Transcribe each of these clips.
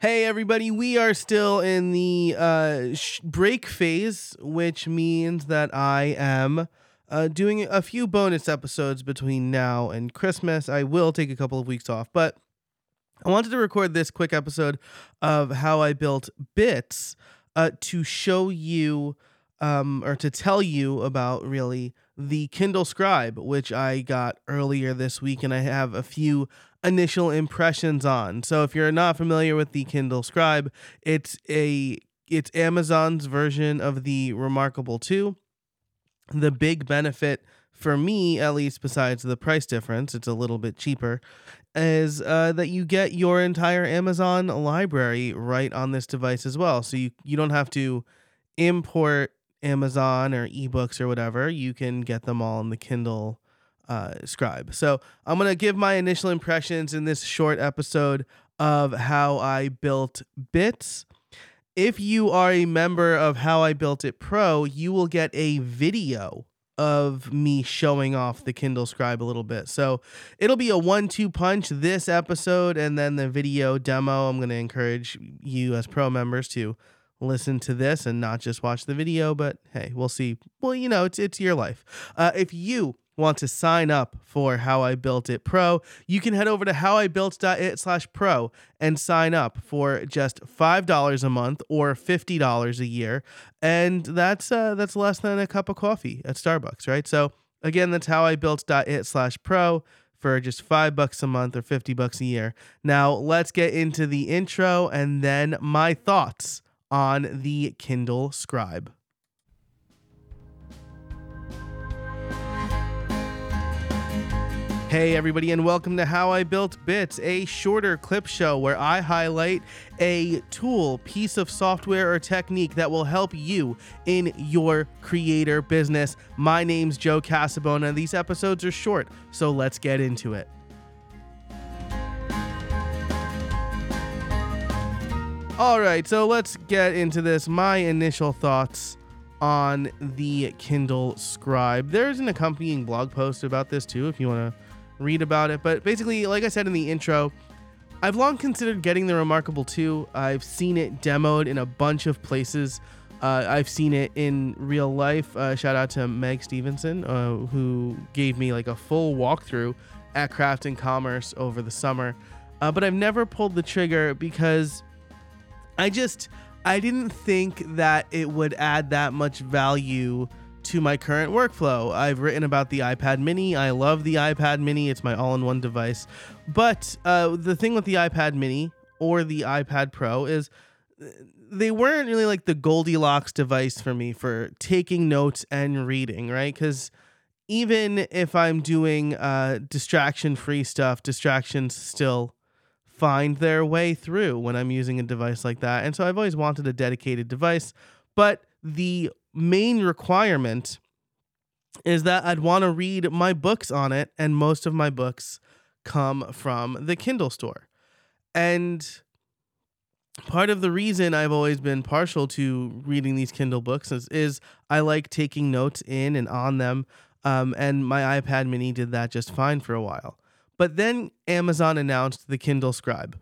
Hey, everybody, we are still in the uh, sh- break phase, which means that I am uh, doing a few bonus episodes between now and Christmas. I will take a couple of weeks off, but I wanted to record this quick episode of how I built bits uh, to show you um, or to tell you about really the Kindle Scribe, which I got earlier this week, and I have a few initial impressions on. So if you're not familiar with the Kindle Scribe, it's a it's Amazon's version of the Remarkable 2. The big benefit for me, at least besides the price difference, it's a little bit cheaper, is uh, that you get your entire Amazon library right on this device as well. So you, you don't have to import Amazon or ebooks or whatever. You can get them all in the Kindle uh, Scribe. So I'm going to give my initial impressions in this short episode of how I built bits. If you are a member of How I Built It Pro, you will get a video of me showing off the Kindle Scribe a little bit. So it'll be a one two punch this episode and then the video demo. I'm going to encourage you as pro members to listen to this and not just watch the video, but hey, we'll see. Well, you know, it's it's your life. Uh, if you want to sign up for How I Built It Pro, you can head over to howibuilt.it slash pro and sign up for just $5 a month or $50 a year. And that's uh, that's less than a cup of coffee at Starbucks, right? So again, that's howibuilt.it slash pro for just five bucks a month or 50 bucks a year. Now let's get into the intro and then my thoughts on the Kindle Scribe. Hey, everybody, and welcome to How I Built Bits, a shorter clip show where I highlight a tool, piece of software, or technique that will help you in your creator business. My name's Joe Casabona. These episodes are short, so let's get into it. All right, so let's get into this. My initial thoughts on the Kindle Scribe. There's an accompanying blog post about this too, if you want to read about it. But basically, like I said in the intro, I've long considered getting the Remarkable 2. I've seen it demoed in a bunch of places. Uh, I've seen it in real life. Uh, shout out to Meg Stevenson, uh, who gave me like a full walkthrough at Craft and Commerce over the summer. Uh, but I've never pulled the trigger because I just I didn't think that it would add that much value to my current workflow. I've written about the iPad mini. I love the iPad mini, it's my all in one device. But uh, the thing with the iPad mini or the iPad Pro is they weren't really like the Goldilocks device for me for taking notes and reading, right? Because even if I'm doing uh, distraction free stuff, distractions still find their way through when I'm using a device like that. And so I've always wanted a dedicated device. But the main requirement is that I'd want to read my books on it, and most of my books come from the Kindle store. And part of the reason I've always been partial to reading these Kindle books is, is I like taking notes in and on them. Um, and my iPad mini did that just fine for a while. But then Amazon announced the Kindle Scribe.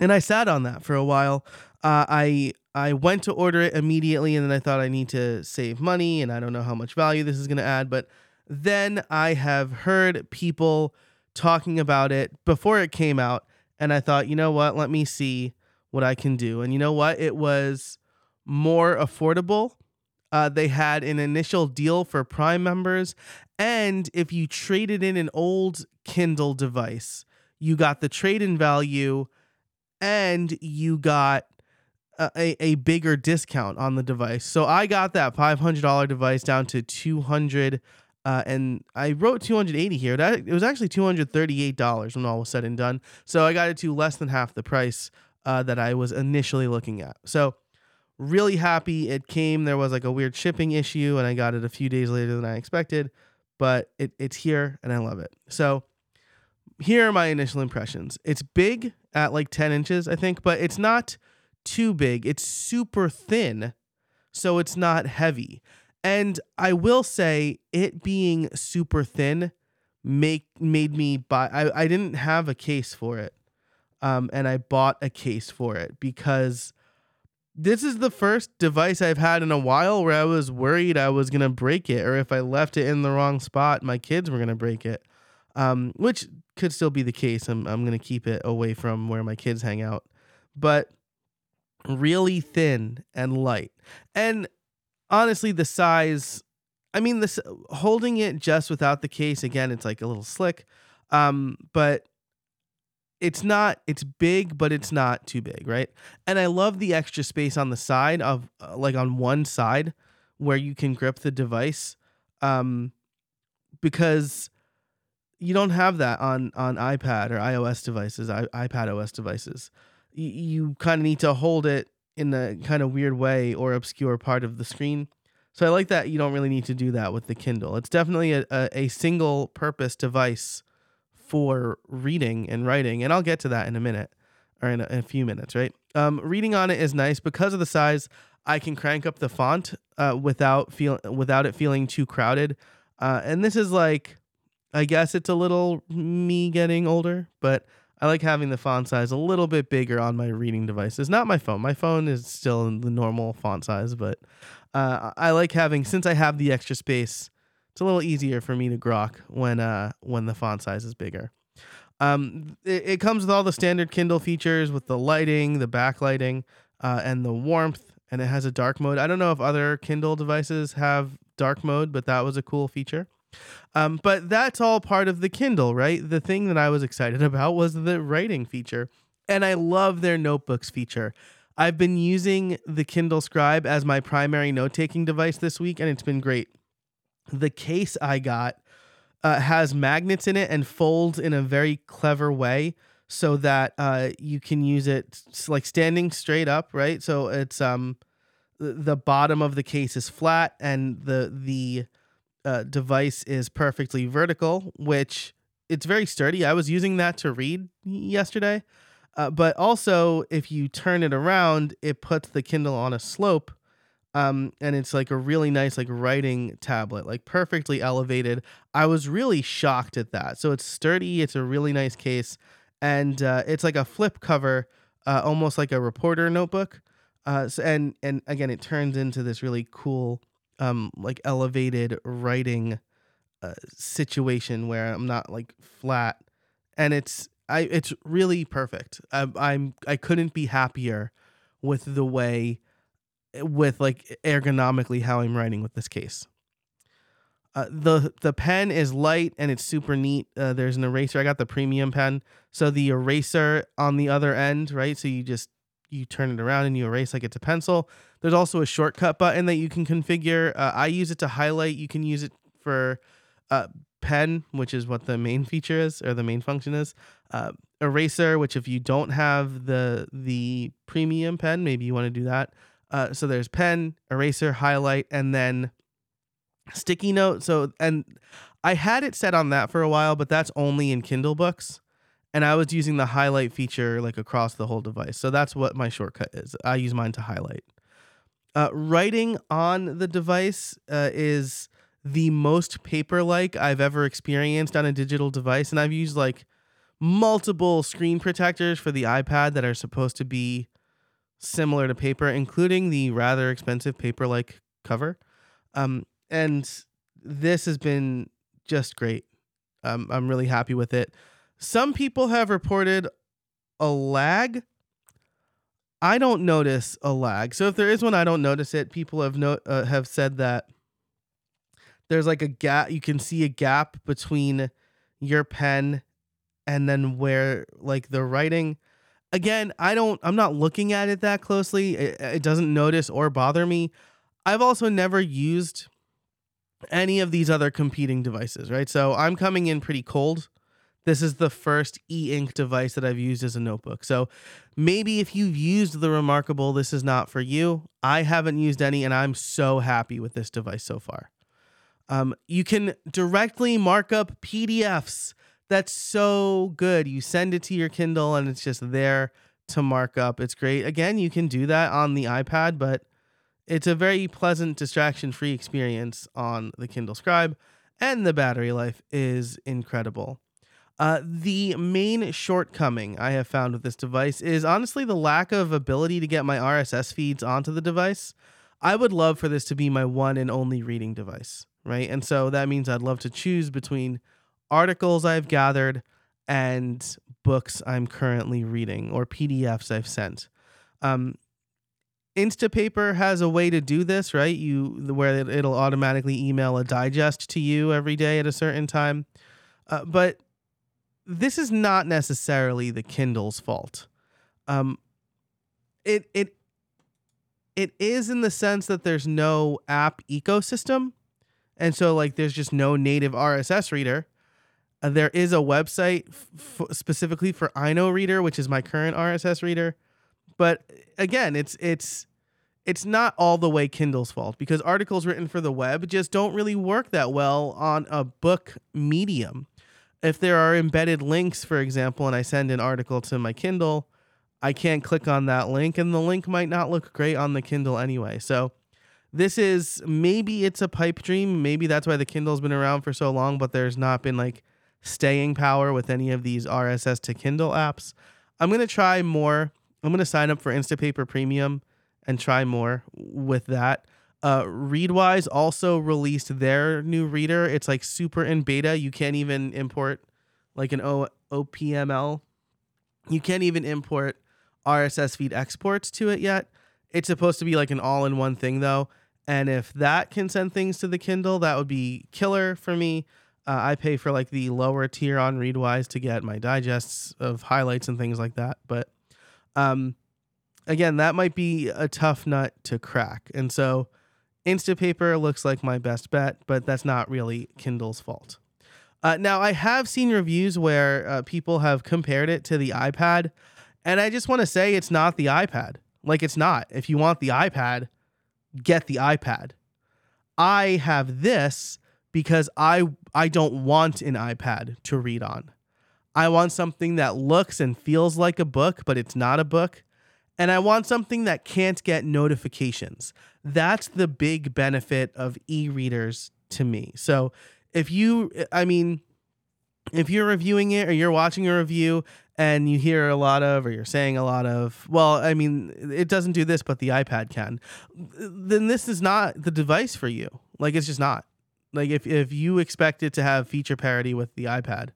And I sat on that for a while. Uh, I I went to order it immediately and then I thought I need to save money and I don't know how much value this is going to add. But then I have heard people talking about it before it came out. And I thought, you know what? Let me see what I can do. And you know what? It was more affordable. Uh, they had an initial deal for Prime members. And if you traded in an old Kindle device, you got the trade in value and you got a, a bigger discount on the device. So I got that $500 device down to 200 uh, and I wrote 280 here. That it was actually $238 when all was said and done. So I got it to less than half the price uh, that I was initially looking at. So really happy it came. There was like a weird shipping issue and I got it a few days later than I expected, but it, it's here and I love it. So here are my initial impressions. It's big at like 10 inches, I think, but it's not too big. It's super thin, so it's not heavy. And I will say, it being super thin make made me buy. I, I didn't have a case for it. um, and I bought a case for it because this is the first device I've had in a while where I was worried I was gonna break it, or if I left it in the wrong spot, my kids were gonna break it. Um, which could still be the case. I'm I'm gonna keep it away from where my kids hang out, but really thin and light. And honestly, the size. I mean, this holding it just without the case again, it's like a little slick. Um, but it's not it's big but it's not too big right? And i love the extra space on the side of uh, like on one side where you can grip the device um because you don't have that on on ipad or ios devices I, ipad os devices. You, you kind of need to hold it in a kind of weird way or obscure part of the screen. So i like that you don't really need to do that with the kindle. It's definitely a, a, a single purpose device for reading and writing, and I'll get to that in a minute or in a, in a few minutes, right? Um, reading on it is nice because of the size. I can crank up the font uh, without feel without it feeling too crowded, uh, and this is like, I guess it's a little me getting older, but I like having the font size a little bit bigger on my reading devices. Not my phone. My phone is still in the normal font size, but uh, I like having since I have the extra space it's a little easier for me to grok when uh when the font size is bigger. Um, it, it comes with all the standard Kindle features with the lighting, the backlighting, uh, and the warmth, and it has a dark mode. I don't know if other Kindle devices have dark mode, but that was a cool feature. Um, but that's all part of the Kindle, right? The thing that I was excited about was the writing feature, and I love their notebooks feature. I've been using the Kindle Scribe as my primary note taking device this week, and it's been great the case I got uh, has magnets in it and folds in a very clever way so that uh, you can use it like standing straight up, right? So it's um the bottom of the case is flat and the the uh, device is perfectly vertical, which it's very sturdy. I was using that to read yesterday, uh, but also if you turn it around, it puts the Kindle on a slope um and it's like a really nice like writing tablet like perfectly elevated. I was really shocked at that. So it's sturdy it's a really nice case and uh, it's like a flip cover uh, almost like a reporter notebook uh, so, and and again it turns into this really cool um like elevated writing uh, situation where i'm not like flat and it's i it's really perfect. I, i'm i couldn't be happier with the way with like ergonomically how I'm writing with this case. Uh, the the pen is light and it's super neat. Uh, there's an eraser. I got the premium pen, so the eraser on the other end, right? So you just you turn it around and you erase like it's a pencil. There's also a shortcut button that you can configure. Uh, I use it to highlight. You can use it for uh, pen, which is what the main feature is or the main function is. Uh, eraser, which if you don't have the the premium pen, maybe you want to do that. Uh, so there's pen, eraser, highlight, and then sticky note. So and I had it set on that for a while, but that's only in Kindle books. And I was using the highlight feature like across the whole device. So that's what my shortcut is. I use mine to highlight. Uh, writing on the device uh, is the most paper like I've ever experienced on a digital device. And I've used like multiple screen protectors for the iPad that are supposed to be similar to paper, including the rather expensive paper like cover. Um, and this has been just great. Um, I'm really happy with it. Some people have reported a lag. I don't notice a lag. So if there is one, I don't notice it. People have no uh, have said that there's like a gap. You can see a gap between your pen and then where like the writing again, I don't I'm not looking at it that closely. It, it doesn't notice or bother me. I've also never used any of these other competing devices, right? So I'm coming in pretty cold. This is the first e-ink device that I've used as a notebook. So maybe if you've used the Remarkable, this is not for you. I haven't used any, and I'm so happy with this device so far. Um, you can directly mark up PDFs that's so good. You send it to your Kindle and it's just there to mark up. It's great. Again, you can do that on the iPad, but it's a very pleasant, distraction free experience on the Kindle Scribe, and the battery life is incredible. Uh, the main shortcoming I have found with this device is honestly the lack of ability to get my RSS feeds onto the device. I would love for this to be my one and only reading device, right? And so that means I'd love to choose between articles I've gathered and books I'm currently reading or PDFs I've sent. Um, Instapaper has a way to do this, right? You where it'll automatically email a digest to you every day at a certain time. Uh, but this is not necessarily the Kindle's fault. Um, it it it is in the sense that there's no app ecosystem, and so like there's just no native RSS reader. Uh, there is a website f- specifically for Inoreader, which is my current RSS reader but again, it's it's it's not all the way Kindle's fault because articles written for the web just don't really work that well on a book medium. If there are embedded links, for example, and I send an article to my Kindle, I can't click on that link and the link might not look great on the Kindle anyway. So this is maybe it's a pipe dream, maybe that's why the Kindle's been around for so long, but there's not been like staying power with any of these RSS to Kindle apps. I'm going to try more I'm gonna sign up for Instapaper Premium and try more with that. Uh, Readwise also released their new reader. It's like super in beta. You can't even import like an o- OPML. You can't even import RSS feed exports to it yet. It's supposed to be like an all in one thing though. And if that can send things to the Kindle, that would be killer for me. Uh, I pay for like the lower tier on Readwise to get my digests of highlights and things like that. But um, again, that might be a tough nut to crack. And so Instapaper looks like my best bet, but that's not really Kindle's fault. Uh, now, I have seen reviews where uh, people have compared it to the iPad, and I just want to say it's not the iPad. Like, it's not. If you want the iPad, get the iPad. I have this because I I don't want an iPad to read on. I want something that looks and feels like a book, but it's not a book. And I want something that can't get notifications. That's the big benefit of e readers to me. So if you, I mean, if you're reviewing it or you're watching a review and you hear a lot of or you're saying a lot of well i mean it doesn't do this but the ipad can then this is not the device for you like it's just not like if, if you expect it to have feature parity with the ipad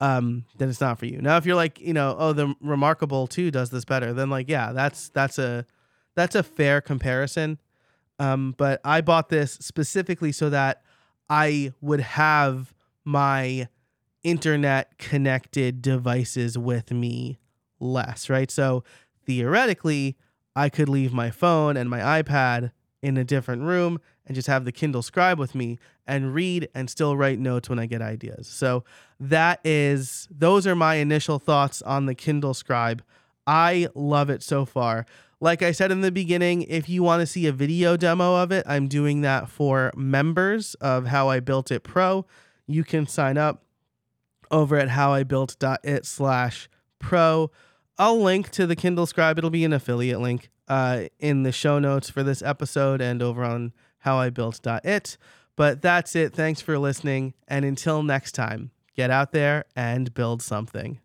um, then it's not for you. Now, if you're like, you know, oh, the Remarkable 2 does this better, then like, yeah, that's that's a that's a fair comparison. Um, but I bought this specifically so that I would have my internet connected devices with me less, right? So theoretically, I could leave my phone and my iPad in a different room and just have the Kindle Scribe with me and read and still write notes when I get ideas. So that is those are my initial thoughts on the Kindle Scribe. I love it so far. Like I said in the beginning, if you want to see a video demo of it, I'm doing that for members of How I Built It Pro. You can sign up over at howibuilt.it slash pro. I'll link to the Kindle Scribe. It'll be an affiliate link uh, in the show notes for this episode and over on howibuilt.it. But that's it. Thanks for listening. And until next time, get out there and build something.